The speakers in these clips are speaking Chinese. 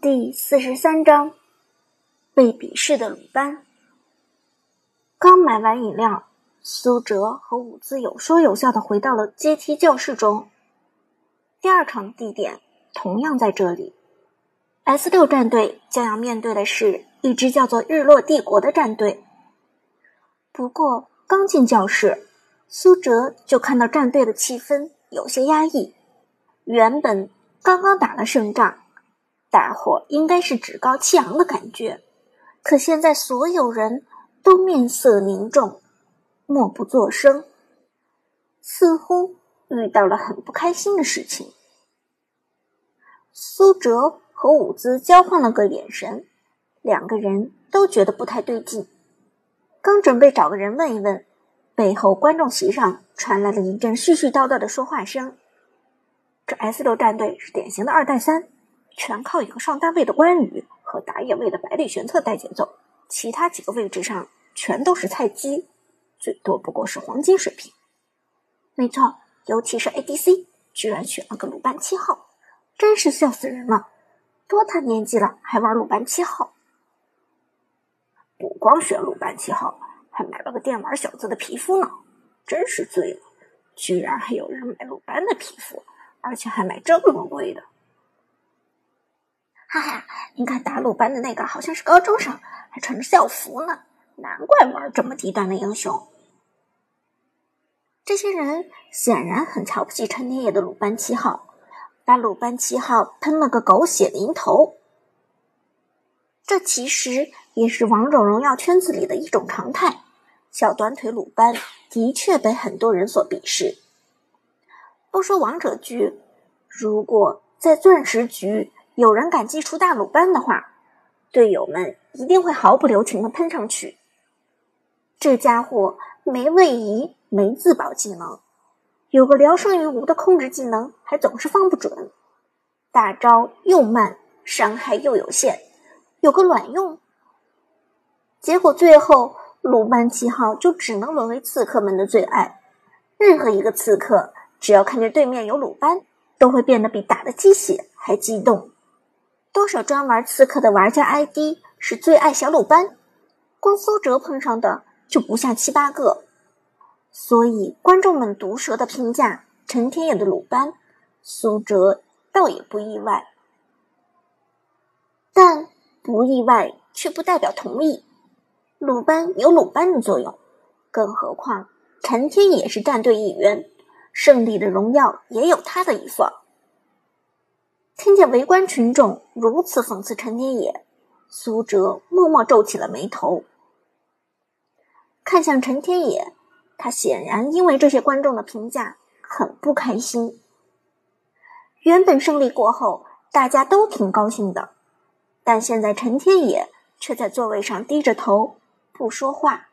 第四十三章，被鄙视的鲁班。刚买完饮料，苏哲和伍兹有说有笑的回到了阶梯教室中。第二场地点同样在这里。S 六战队将要面对的是一支叫做日落帝国的战队。不过，刚进教室，苏哲就看到战队的气氛有些压抑。原本刚刚打了胜仗，大伙应该是趾高气昂的感觉，可现在所有人都面色凝重，默不作声，似乎遇到了很不开心的事情。苏哲和伍兹交换了个眼神，两个人都觉得不太对劲，刚准备找个人问一问，背后观众席上传来了一阵絮絮叨叨的说话声。这 S 六战队是典型的二带三，全靠一个上单位的关羽和打野位的百里玄策带节奏，其他几个位置上全都是菜鸡，最多不过是黄金水平。没错，尤其是 ADC，居然选了个鲁班七号，真是笑死人了！多大年纪了还玩鲁班七号？不光选鲁班七号，还买了个电玩小子的皮肤呢，真是醉了！居然还有人买鲁班的皮肤！而且还买这么贵的，哈哈！你看打鲁班的那个好像是高中生，还穿着校服呢，难怪玩这么低端的英雄。这些人显然很瞧不起陈天野的鲁班七号，把鲁班七号喷了个狗血淋头。这其实也是王者荣耀圈子里的一种常态，小短腿鲁班的确被很多人所鄙视。不说王者局，如果在钻石局有人敢祭出大鲁班的话，队友们一定会毫不留情的喷上去。这家伙没位移，没自保技能，有个聊胜于无的控制技能，还总是放不准，大招又慢，伤害又有限，有个卵用。结果最后鲁班七号就只能沦为刺客们的最爱，任何一个刺客。只要看见对面有鲁班，都会变得比打的鸡血还激动。多少专玩刺客的玩家 ID 是最爱小鲁班，光苏哲碰上的就不下七八个。所以观众们毒舌的评价陈天野的鲁班，苏哲倒也不意外。但不意外却不代表同意，鲁班有鲁班的作用，更何况陈天野是战队一员。胜利的荣耀也有他的一份。听见围观群众如此讽刺陈天野，苏哲默默皱起了眉头，看向陈天野，他显然因为这些观众的评价很不开心。原本胜利过后大家都挺高兴的，但现在陈天野却在座位上低着头不说话。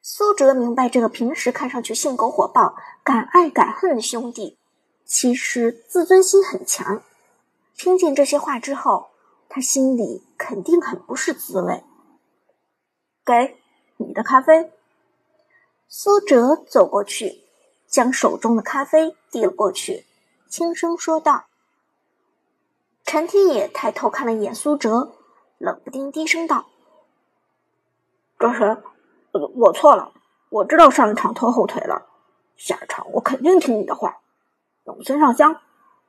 苏哲明白，这个平时看上去性格火爆、敢爱敢恨的兄弟，其实自尊心很强。听见这些话之后，他心里肯定很不是滋味。给你的咖啡。苏哲走过去，将手中的咖啡递了过去，轻声说道：“陈天野抬头看了一眼苏哲，冷不丁低声道：‘这是。’”我错了，我知道上一场拖后腿了，下一场我肯定听你的话，用孙尚香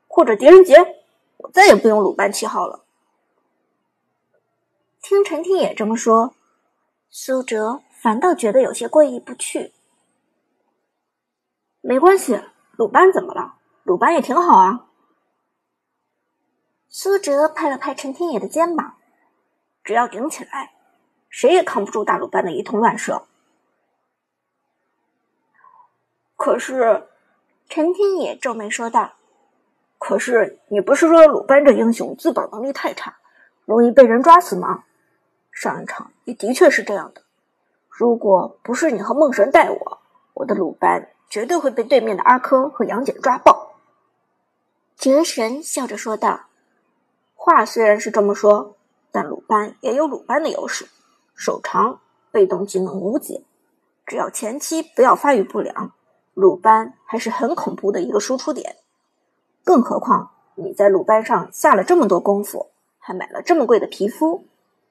或者狄仁杰，我再也不用鲁班七号了。听陈天野这么说，苏哲反倒觉得有些过意不去。没关系，鲁班怎么了？鲁班也挺好啊。苏哲拍了拍陈天野的肩膀，只要顶起来。谁也扛不住大鲁班的一通乱射。可是，陈天野皱眉说道：“可是你不是说鲁班这英雄自保能力太差，容易被人抓死吗？上一场也的确是这样的。如果不是你和梦神带我，我的鲁班绝对会被对面的阿珂和杨戬抓爆。”绝神笑着说道：“话虽然是这么说，但鲁班也有鲁班的优势。”手长，被动技能无解，只要前期不要发育不良，鲁班还是很恐怖的一个输出点。更何况你在鲁班上下了这么多功夫，还买了这么贵的皮肤，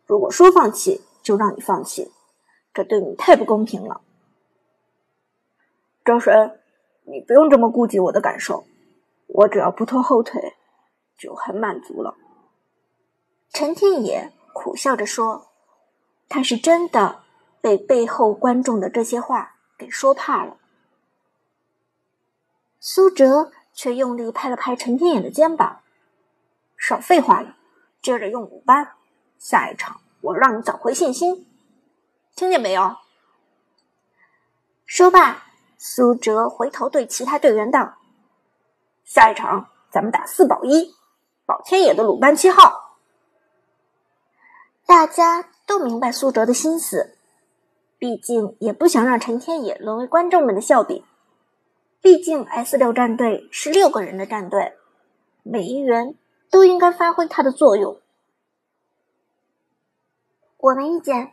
如果说放弃就让你放弃，这对你太不公平了。周神，你不用这么顾及我的感受，我只要不拖后腿，就很满足了。陈天野苦笑着说：“他是真的被背后观众的这些话给说怕了。”苏哲却用力拍了拍陈天野的肩膀：“少废话了，接着用五班，下一场我让你找回信心，听见没有？”说罢，苏哲回头对其他队员道：“下一场咱们打四保一，保天野的鲁班七号。”大家都明白苏哲的心思，毕竟也不想让陈天野沦为观众们的笑柄。毕竟 S 六战队是六个人的战队，每一员都应该发挥他的作用。我没意见。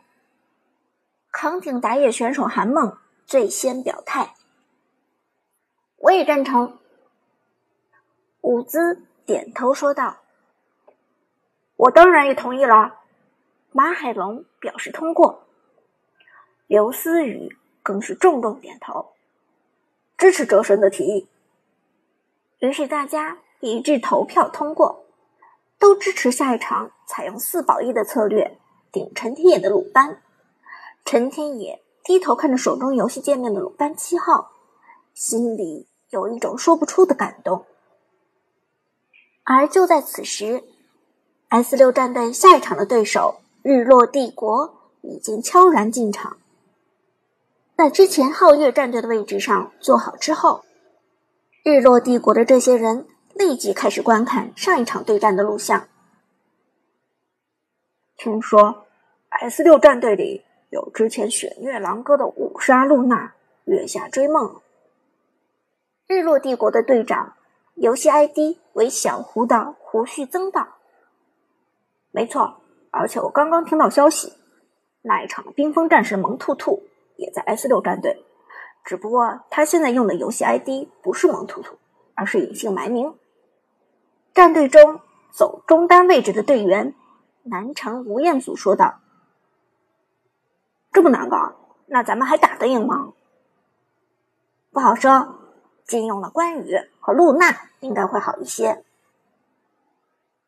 扛鼎打野选手韩梦最先表态，我也赞成。伍兹点头说道：“我当然也同意了。”马海龙表示通过，刘思雨更是重重点头。支持哲神的提议，于是大家一致投票通过，都支持下一场采用四保一的策略顶陈天野的鲁班。陈天野低头看着手中游戏界面的鲁班七号，心里有一种说不出的感动。而就在此时，S 六战队下一场的对手日落帝国已经悄然进场。在之前皓月战队的位置上坐好之后，日落帝国的这些人立即开始观看上一场对战的录像。听说 S 六战队里有之前血虐狼哥的五杀露娜、月下追梦。日落帝国的队长，游戏 ID 为小胡的胡须增道。没错，而且我刚刚听到消息，那一场冰封战士萌兔兔。也在 S 六战队，只不过他现在用的游戏 ID 不是萌兔兔，而是隐姓埋名。战队中走中单位置的队员南城吴彦祖说道：“这么难搞，那咱们还打得赢吗？”不好说，禁用了关羽和露娜，应该会好一些。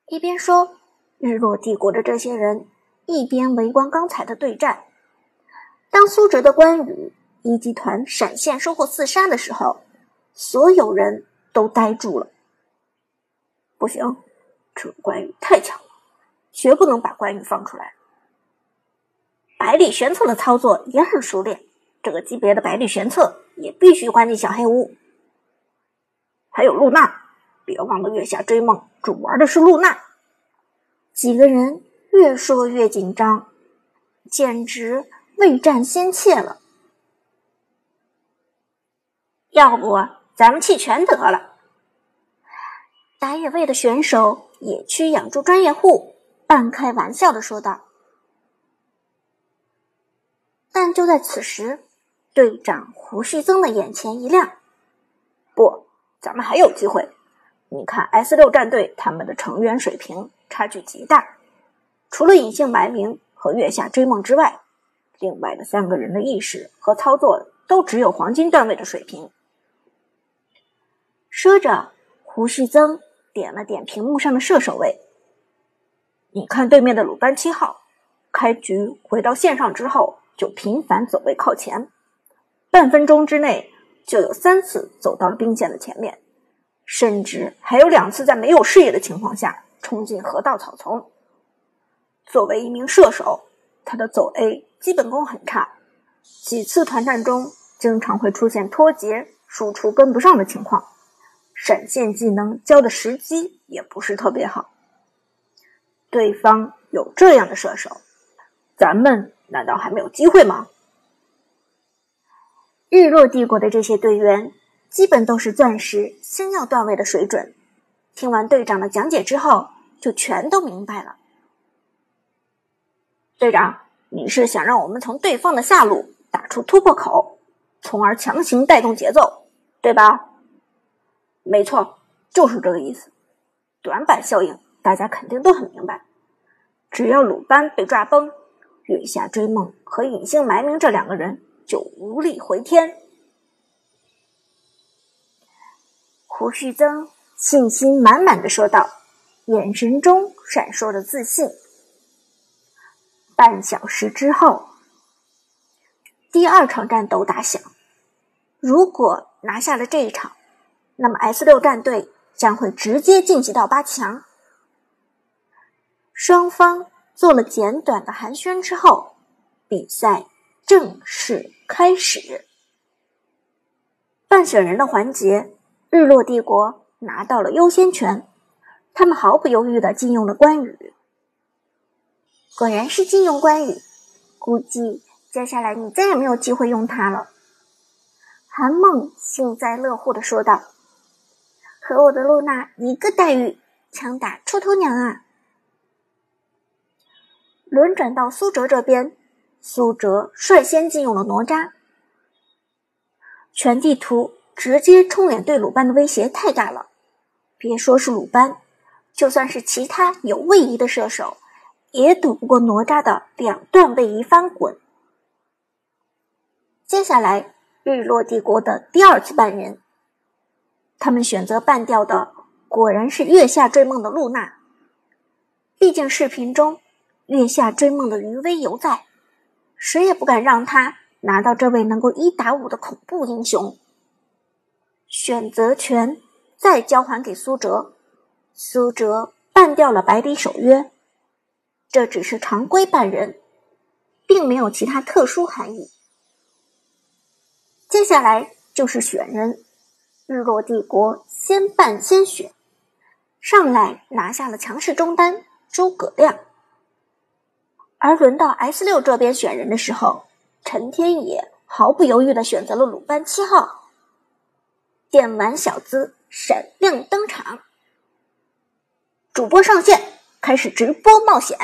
一边说，日落帝国的这些人一边围观刚才的对战。当苏哲的关羽一级团闪现收获四杀的时候，所有人都呆住了。不行，这关羽太强了，绝不能把关羽放出来。百里玄策的操作也很熟练，这个级别的百里玄策也必须关进小黑屋。还有露娜，别忘了月下追梦主玩的是露娜。几个人越说越紧张，简直。未战先怯了，要不咱们弃权得了？打野位的选手野区养猪专业户半开玩笑的说道。但就在此时，队长胡旭增的眼前一亮：“不，咱们还有机会！你看 S 六战队他们的成员水平差距极大，除了隐姓埋名和月下追梦之外。”另外的三个人的意识和操作都只有黄金段位的水平。说着，胡旭增点了点屏幕上的射手位。你看对面的鲁班七号，开局回到线上之后就频繁走位靠前，半分钟之内就有三次走到了兵线的前面，甚至还有两次在没有视野的情况下冲进河道草丛。作为一名射手。他的走 A 基本功很差，几次团战中经常会出现脱节、输出跟不上的情况，闪现技能交的时机也不是特别好。对方有这样的射手，咱们难道还没有机会吗？日落帝国的这些队员基本都是钻石星耀段位的水准，听完队长的讲解之后，就全都明白了。队长，你是想让我们从对方的下路打出突破口，从而强行带动节奏，对吧？没错，就是这个意思。短板效应大家肯定都很明白。只要鲁班被抓崩，月下追梦和隐姓埋名这两个人就无力回天。胡旭曾信心满满的说道，眼神中闪烁着自信。半小时之后，第二场战斗打响。如果拿下了这一场，那么 S 六战队将会直接晋级到八强。双方做了简短的寒暄之后，比赛正式开始。半选人的环节，日落帝国拿到了优先权，他们毫不犹豫的禁用了关羽。果然是禁用关羽，估计接下来你再也没有机会用他了。韩梦幸灾乐祸的说道：“和我的露娜一个待遇，枪打出头鸟啊！”轮转到苏哲这边，苏哲率先禁用了哪吒。全地图直接冲脸对鲁班的威胁太大了，别说是鲁班，就算是其他有位移的射手。也躲不过哪吒的两段位移翻滚。接下来，日落帝国的第二次半人，他们选择半掉的果然是月下追梦的露娜。毕竟视频中月下追梦的余威犹在，谁也不敢让他拿到这位能够一打五的恐怖英雄。选择权再交还给苏哲，苏哲半掉了百里守约。这只是常规半人，并没有其他特殊含义。接下来就是选人，日落帝国先办先选，上来拿下了强势中单诸葛亮。而轮到 S 六这边选人的时候，陈天野毫不犹豫的选择了鲁班七号。电玩小子闪亮登场，主播上线，开始直播冒险。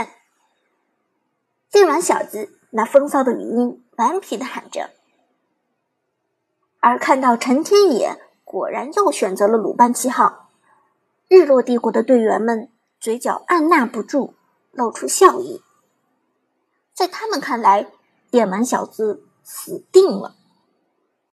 电玩小子那风骚的语音顽皮的喊着，而看到陈天野果然又选择了鲁班七号，日落帝国的队员们嘴角按捺不住露出笑意。在他们看来，电玩小子死定了。